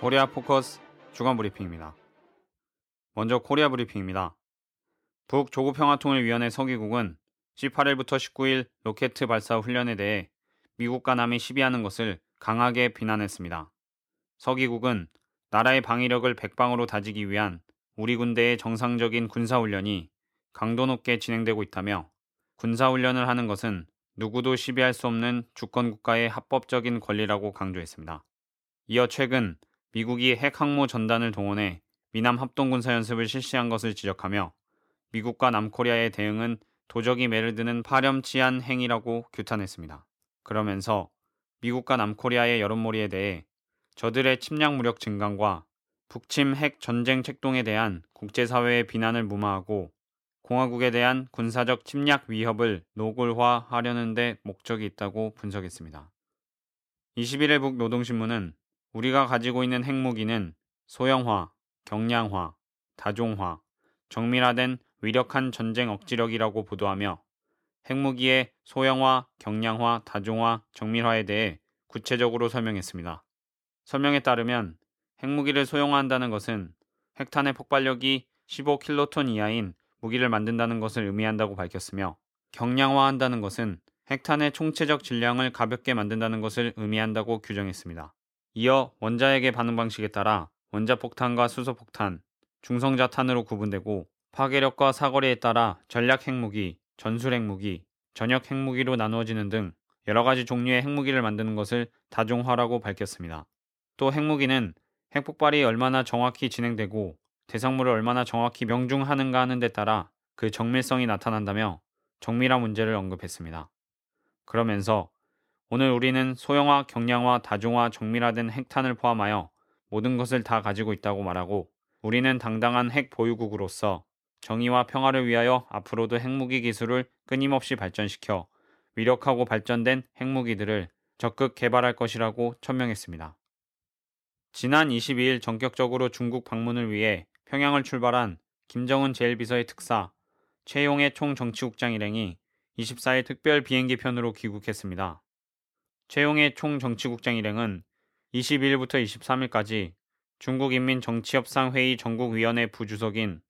코리아 포커스 주간 브리핑입니다. 먼저 코리아 브리핑입니다. 북 조국평화통일위원회 서기국은 18일부터 19일 로켓 발사 훈련에 대해 미국과 남이 시비하는 것을 강하게 비난했습니다. 서기국은 나라의 방위력을 백방으로 다지기 위한 우리 군대의 정상적인 군사훈련이 강도 높게 진행되고 있다며 군사훈련을 하는 것은 누구도 시비할 수 없는 주권국가의 합법적인 권리라고 강조했습니다. 이어 최근 미국이 핵 항모 전단을 동원해 미남 합동 군사 연습을 실시한 것을 지적하며 미국과 남코리아의 대응은 도적이 매를 드는 파렴치한 행위라고 규탄했습니다. 그러면서 미국과 남코리아의 여론몰이에 대해 저들의 침략 무력 증강과 북침 핵 전쟁 책동에 대한 국제사회의 비난을 무마하고 공화국에 대한 군사적 침략 위협을 노골화하려는 데 목적이 있다고 분석했습니다. 21일 북 노동신문은 우리가 가지고 있는 핵무기는 소형화, 경량화, 다종화, 정밀화된 위력한 전쟁 억지력이라고 보도하며 핵무기의 소형화, 경량화, 다종화, 정밀화에 대해 구체적으로 설명했습니다. 설명에 따르면 핵무기를 소형화한다는 것은 핵탄의 폭발력이 15킬로톤 이하인 무기를 만든다는 것을 의미한다고 밝혔으며 경량화한다는 것은 핵탄의 총체적 질량을 가볍게 만든다는 것을 의미한다고 규정했습니다. 이어 원자핵의 반응 방식에 따라 원자폭탄과 수소폭탄, 중성자탄으로 구분되고 파괴력과 사거리에 따라 전략 핵무기, 전술 핵무기, 전역 핵무기로 나누어지는 등 여러 가지 종류의 핵무기를 만드는 것을 다종화라고 밝혔습니다. 또 핵무기는 핵폭발이 얼마나 정확히 진행되고 대상물을 얼마나 정확히 명중하는가 하는 데 따라 그 정밀성이 나타난다며 정밀화 문제를 언급했습니다. 그러면서 오늘 우리는 소형화, 경량화, 다종화, 정밀화된 핵탄을 포함하여 모든 것을 다 가지고 있다고 말하고 우리는 당당한 핵 보유국으로서 정의와 평화를 위하여 앞으로도 핵무기 기술을 끊임없이 발전시켜 위력하고 발전된 핵무기들을 적극 개발할 것이라고 천명했습니다. 지난 22일 전격적으로 중국 방문을 위해 평양을 출발한 김정은 제1비서의 특사 최용의 총정치국장 일행이 24일 특별 비행기 편으로 귀국했습니다. 최용의 총정치국장 일행은 22일부터 23일까지 중국인민정치협상회의 전국위원회 부주석인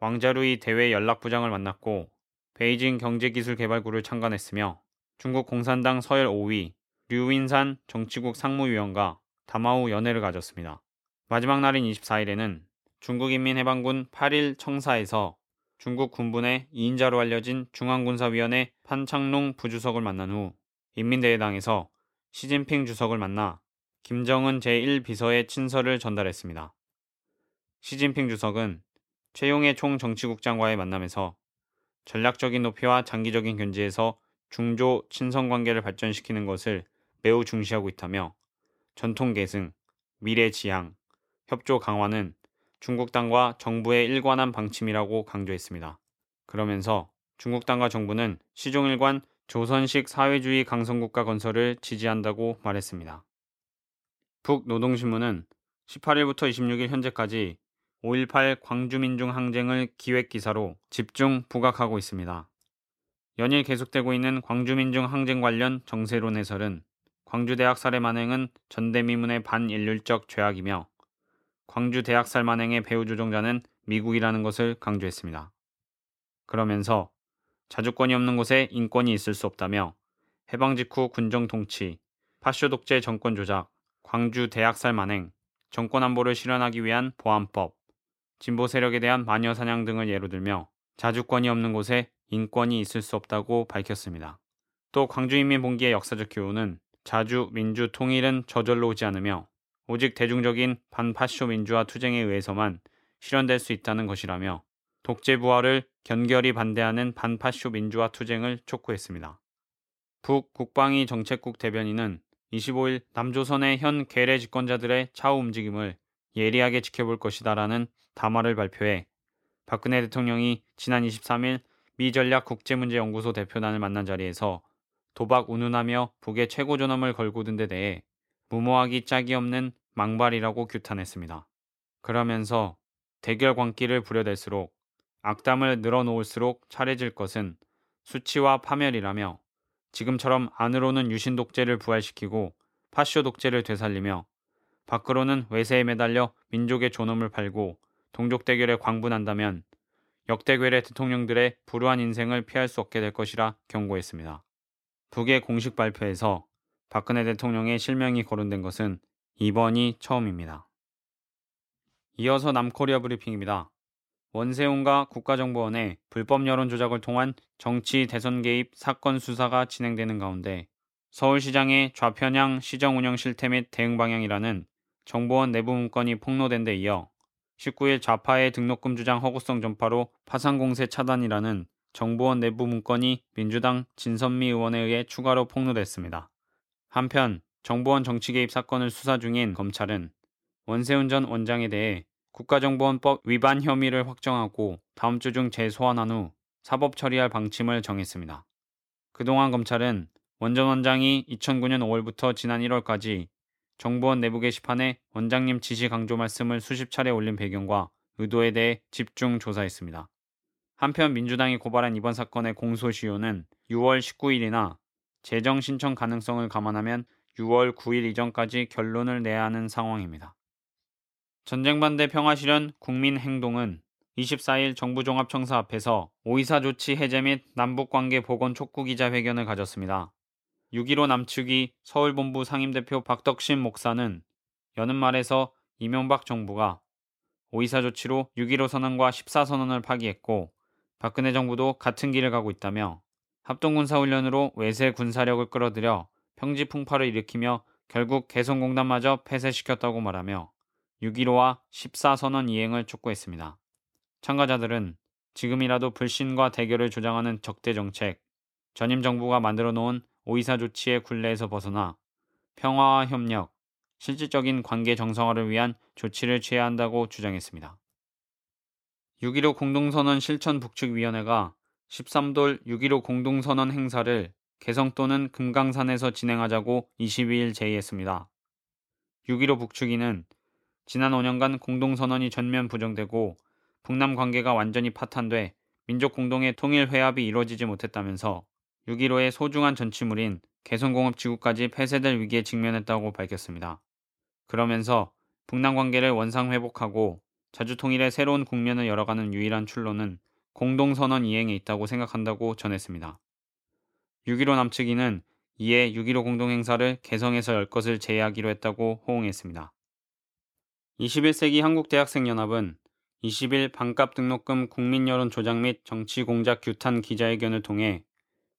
왕자루이 대외 연락부장을 만났고 베이징 경제기술개발구를 참관했으며 중국 공산당 서열 5위 류윈산 정치국 상무위원과 담화후 연회를 가졌습니다. 마지막 날인 24일에는 중국인민해방군 8일 청사에서 중국 군부의 2인자로 알려진 중앙군사위원회 판창농 부주석을 만난 후 인민대회당에서 시진핑 주석을 만나 김정은 제1비서의 친서를 전달했습니다. 시진핑 주석은 최용의 총정치국장과의 만남에서 전략적인 높이와 장기적인 견지에서 중조 친선 관계를 발전시키는 것을 매우 중시하고 있다며 전통 계승, 미래 지향, 협조 강화는 중국 당과 정부의 일관한 방침이라고 강조했습니다. 그러면서 중국 당과 정부는 시종일관 조선식 사회주의 강성국가 건설을 지지한다고 말했습니다. 북노동신문은 18일부터 26일 현재까지 5.18 광주민중 항쟁을 기획 기사로 집중 부각하고 있습니다. 연일 계속되고 있는 광주민중 항쟁 관련 정세론 해설은 광주대학 살해 만행은 전대미문의 반인륜적 죄악이며 광주 대학 살 만행의 배후 조종자는 미국이라는 것을 강조했습니다. 그러면서 자주권이 없는 곳에 인권이 있을 수 없다며 해방 직후 군정 통치, 파쇼 독재 정권 조작, 광주 대학살 만행, 정권 안보를 실현하기 위한 보안법, 진보 세력에 대한 마녀 사냥 등을 예로 들며 자주권이 없는 곳에 인권이 있을 수 없다고 밝혔습니다. 또 광주인민봉기의 역사적 교훈은 자주 민주 통일은 저절로 오지 않으며 오직 대중적인 반파쇼 민주화 투쟁에 의해서만 실현될 수 있다는 것이라며 독재 부활을 견결히 반대하는 반파쇼 민주화 투쟁을 촉구했습니다. 북 국방위 정책국 대변인은 25일 남조선의 현 괴뢰 집권자들의 차후 움직임을 예리하게 지켜볼 것이다라는 담화를 발표해 박근혜 대통령이 지난 23일 미 전략 국제문제연구소 대표단을 만난 자리에서 도박 운운하며 북의 최고 존엄을 걸고 든 데 대해 무모하기 짝이 없는 망발이라고 규탄했습니다. 그러면서 대결 광기를 부려댈수록 악담을 늘어놓을수록 차례질 것은 수치와 파멸이라며 지금처럼 안으로는 유신 독재를 부활시키고 파쇼 독재를 되살리며 밖으로는 외세에 매달려 민족의 존엄을 팔고 동족 대결에 광분한다면 역대 괴뢰 대통령들의 불우한 인생을 피할 수 없게 될 것이라 경고했습니다. 북의 공식 발표에서 박근혜 대통령의 실명이 거론된 것은 이번이 처음입니다. 이어서 남코리아 브리핑입니다. 원세훈과 국가정보원의 불법 여론 조작을 통한 정치 대선 개입 사건 수사가 진행되는 가운데 서울시장의 좌편향 시정 운영 실태 및 대응 방향이라는 정보원 내부 문건이 폭로된 데 이어 19일 좌파의 등록금 주장 허구성 전파로 파산 공세 차단이라는 정보원 내부 문건이 민주당 진선미 의원에 의해 추가로 폭로됐습니다. 한편 정보원 정치 개입 사건을 수사 중인 검찰은 원세훈 전 원장에 대해 국가정보원법 위반 혐의를 확정하고 다음 주 중 재소환한 후 사법 처리할 방침을 정했습니다. 그동안 검찰은 원전 원장이 2009년 5월부터 지난 1월까지 정보원 내부 게시판에 원장님 지시 강조 말씀을 수십 차례 올린 배경과 의도에 대해 집중 조사했습니다. 한편 민주당이 고발한 이번 사건의 공소시효는 6월 19일이나 재정 신청 가능성을 감안하면 6월 9일 이전까지 결론을 내야 하는 상황입니다. 전쟁 반대 평화 실현 국민 행동은 24일 정부 종합청사 앞에서 오이사 조치 해제 및 남북관계 복원 촉구 기자회견을 가졌습니다. 6.15 남측이 서울본부 상임대표 박덕신 목사는 여는 말에서 이명박 정부가 오이사 조치로 6.15 선언과 14선언을 파기했고 박근혜 정부도 같은 길을 가고 있다며 합동군사훈련으로 외세 군사력을 끌어들여 평지 풍파를 일으키며 결국 개성공단마저 폐쇄시켰다고 말하며 6.15와 14선언 이행을 촉구했습니다. 참가자들은 지금이라도 불신과 대결을 조장하는 적대 정책, 전임 정부가 만들어 놓은 오이사 조치의 굴레에서 벗어나 평화와 협력, 실질적인 관계 정상화를 위한 조치를 취해야 한다고 주장했습니다. 6.15 공동선언 실천 북측위원회가 13돌 6.15 공동선언 행사를 개성 또는 금강산에서 진행하자고 22일 제의했습니다. 6.15 북측위는 지난 5년간 공동선언이 전면 부정되고 북남 관계가 완전히 파탄돼 민족 공동의 통일 회합이 이루어지지 못했다면서 6.15의 소중한 전치물인 개성공업 지구까지 폐쇄될 위기에 직면했다고 밝혔습니다. 그러면서 북남 관계를 원상 회복하고 자주 통일의 새로운 국면을 열어가는 유일한 출로는 공동선언 이행에 있다고 생각한다고 전했습니다. 6.15 남측위는 이에 6.15 공동행사를 개성에서 열 것을 제의하기로 했다고 호응했습니다. 21세기 한국대학생연합은 20일 반값 등록금 국민 여론 조작 및 정치 공작 규탄 기자회견을 통해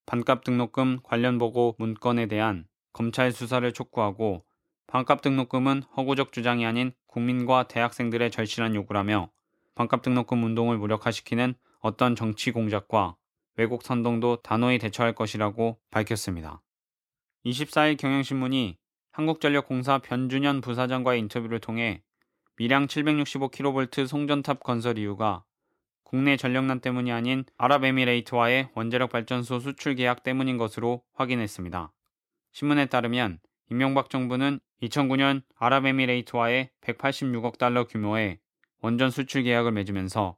반값 등록금 관련 보고 문건에 대한 검찰 수사를 촉구하고 반값 등록금은 허구적 주장이 아닌 국민과 대학생들의 절실한 요구라며 반값 등록금 운동을 무력화시키는 어떤 정치 공작과 왜곡 선동도 단호히 대처할 것이라고 밝혔습니다. 24일 경향신문이 한국전력공사 변준현 부사장과의 인터뷰를 통해 미량 765kV 송전탑 건설 이유가 국내 전력난 때문이 아닌 아랍에미레이트와의 원자력 발전소 수출 계약 때문인 것으로 확인했습니다. 신문에 따르면 이명박 정부는 2009년 아랍에미레이트와의 186억 달러 규모의 원전 수출 계약을 맺으면서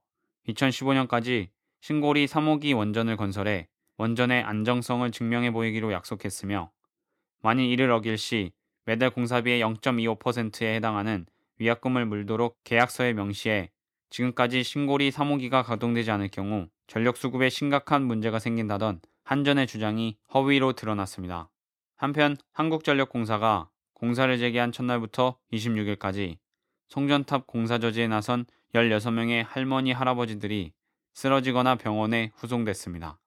2015년까지 신고리 3호기 원전을 건설해 원전의 안정성을 증명해 보이기로 약속했으며 만일 이를 어길 시 매달 공사비의 0.25%에 해당하는 위약금을 물도록 계약서에 명시해 지금까지 신고리 3호기가 가동되지 않을 경우 전력 수급에 심각한 문제가 생긴다던 한전의 주장이 허위로 드러났습니다. 한편 한국전력공사가 공사를 재개한 첫날부터 26일까지 송전탑 공사 저지에 나선 16명의 할머니 할아버지들이 쓰러지거나 병원에 후송됐습니다.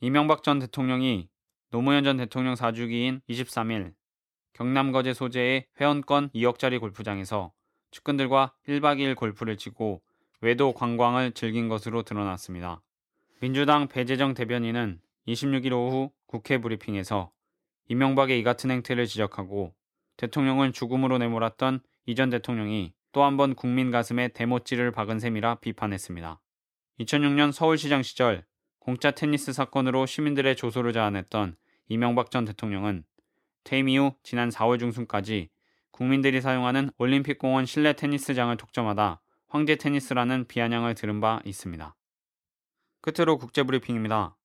이명박 전 대통령이 노무현 전 대통령 사주기인 23일 경남 거제 소재의 회원권 2억짜리 골프장에서 측근들과 1박 2일 골프를 치고 외도 관광을 즐긴 것으로 드러났습니다. 민주당 배재정 대변인은 26일 오후 국회 브리핑에서 이명박의 이 같은 행태를 지적하고 대통령을 죽음으로 내몰았던 이 전 대통령이 또 한 번 국민 가슴에 대못질을 박은 셈이라 비판했습니다. 2006년 서울시장 시절 공짜 테니스 사건으로 시민들의 조소를 자아냈던 이명박 전 대통령은 퇴임 이후 지난 4월 중순까지 국민들이 사용하는 올림픽공원 실내 테니스장을 독점하다 황제 테니스라는 비아냥을 들은 바 있습니다. 끝으로 국제브리핑입니다.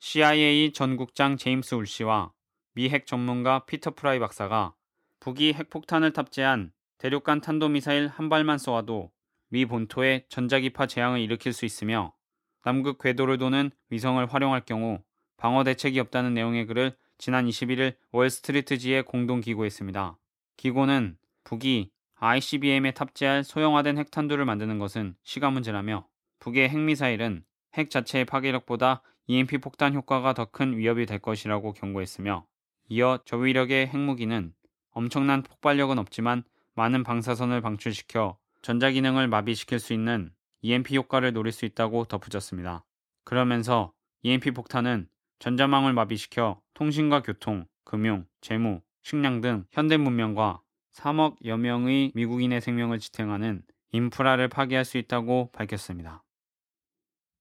CIA 전국장 제임스 울시와 미 핵 전문가 피터 프라이 박사가 북이 핵폭탄을 탑재한 대륙간 탄도미사일 한 발만 쏘아도 미 본토에 전자기파 재앙을 일으킬 수 있으며 남극 궤도를 도는 위성을 활용할 경우 방어 대책이 없다는 내용의 글을 지난 21일 월스트리트지에 공동 기고했습니다. 기고는 북이 ICBM에 탑재할 소형화된 핵탄두를 만드는 것은 시간 문제라며 북의 핵미사일은 핵 자체의 파괴력보다 EMP 폭탄 효과가 더 큰 위협이 될 것이라고 경고했으며 이어 저위력의 핵무기는 엄청난 폭발력은 없지만 많은 방사선을 방출시켜 전자 기능을 마비시킬 수 있는 EMP 효과를 노릴 수 있다고 덧붙였습니다. 그러면서 EMP 폭탄은 전자망을 마비시켜 통신과 교통, 금융, 재무, 식량 등 현대 문명과 3억여 명의 미국인의 생명을 지탱하는 인프라를 파괴할 수 있다고 밝혔습니다.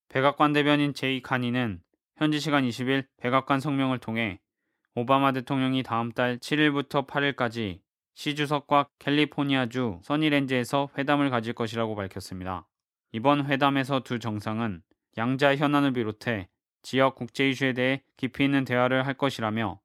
백악관 대변인 제이 카니는 현지 시간 20일 백악관 성명을 통해 오바마 대통령이 다음 달 7일부터 8일까지 시 주석과 캘리포니아주 써니랜즈에서 회담을 가질 것이라고 밝혔습니다. 이번 회담에서 두 정상은 양자 현안을 비롯해 지역 국제 이슈에 대해 깊이 있는 대화를 할 것이라며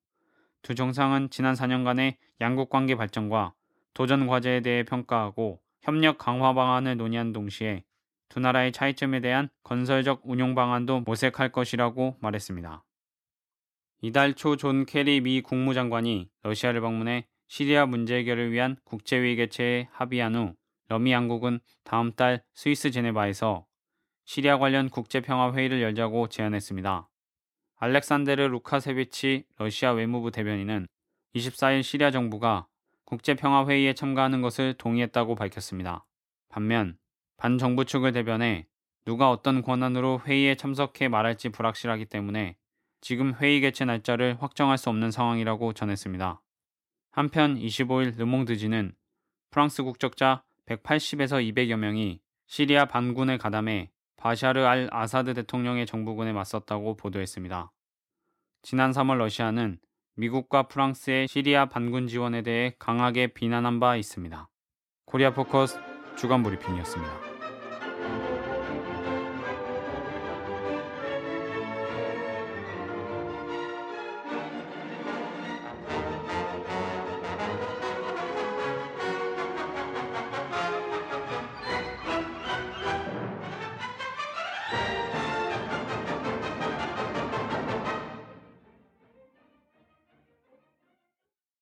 두 정상은 지난 4년간의 양국 관계 발전과 도전 과제에 대해 평가하고 협력 강화 방안을 논의한 동시에 두 나라의 차이점에 대한 건설적 운용 방안도 모색할 것이라고 말했습니다. 이달 초 존 케리 미 국무장관이 러시아를 방문해 시리아 문제 해결을 위한 국제회의 개최에 합의한 후 러미 양국은 다음 달 스위스 제네바에서 시리아 관련 국제평화회의를 열자고 제안했습니다. 알렉산데르 루카세비치 러시아 외무부 대변인은 24일 시리아 정부가 국제평화회의에 참가하는 것을 동의했다고 밝혔습니다. 반면 반정부 측을 대변해 누가 어떤 권한으로 회의에 참석해 말할지 불확실하기 때문에 지금 회의 개최 날짜를 확정할 수 없는 상황이라고 전했습니다. 한편 25일 르몽드지는 프랑스 국적자 180에서 200여 명이 시리아 반군에 가담해 바샤르 알 아사드 대통령의 정부군에 맞섰다고 보도했습니다. 지난 3월 러시아는 미국과 프랑스의 시리아 반군 지원에 대해 강하게 비난한 바 있습니다. 코리아 포커스 주간 브리핑이었습니다.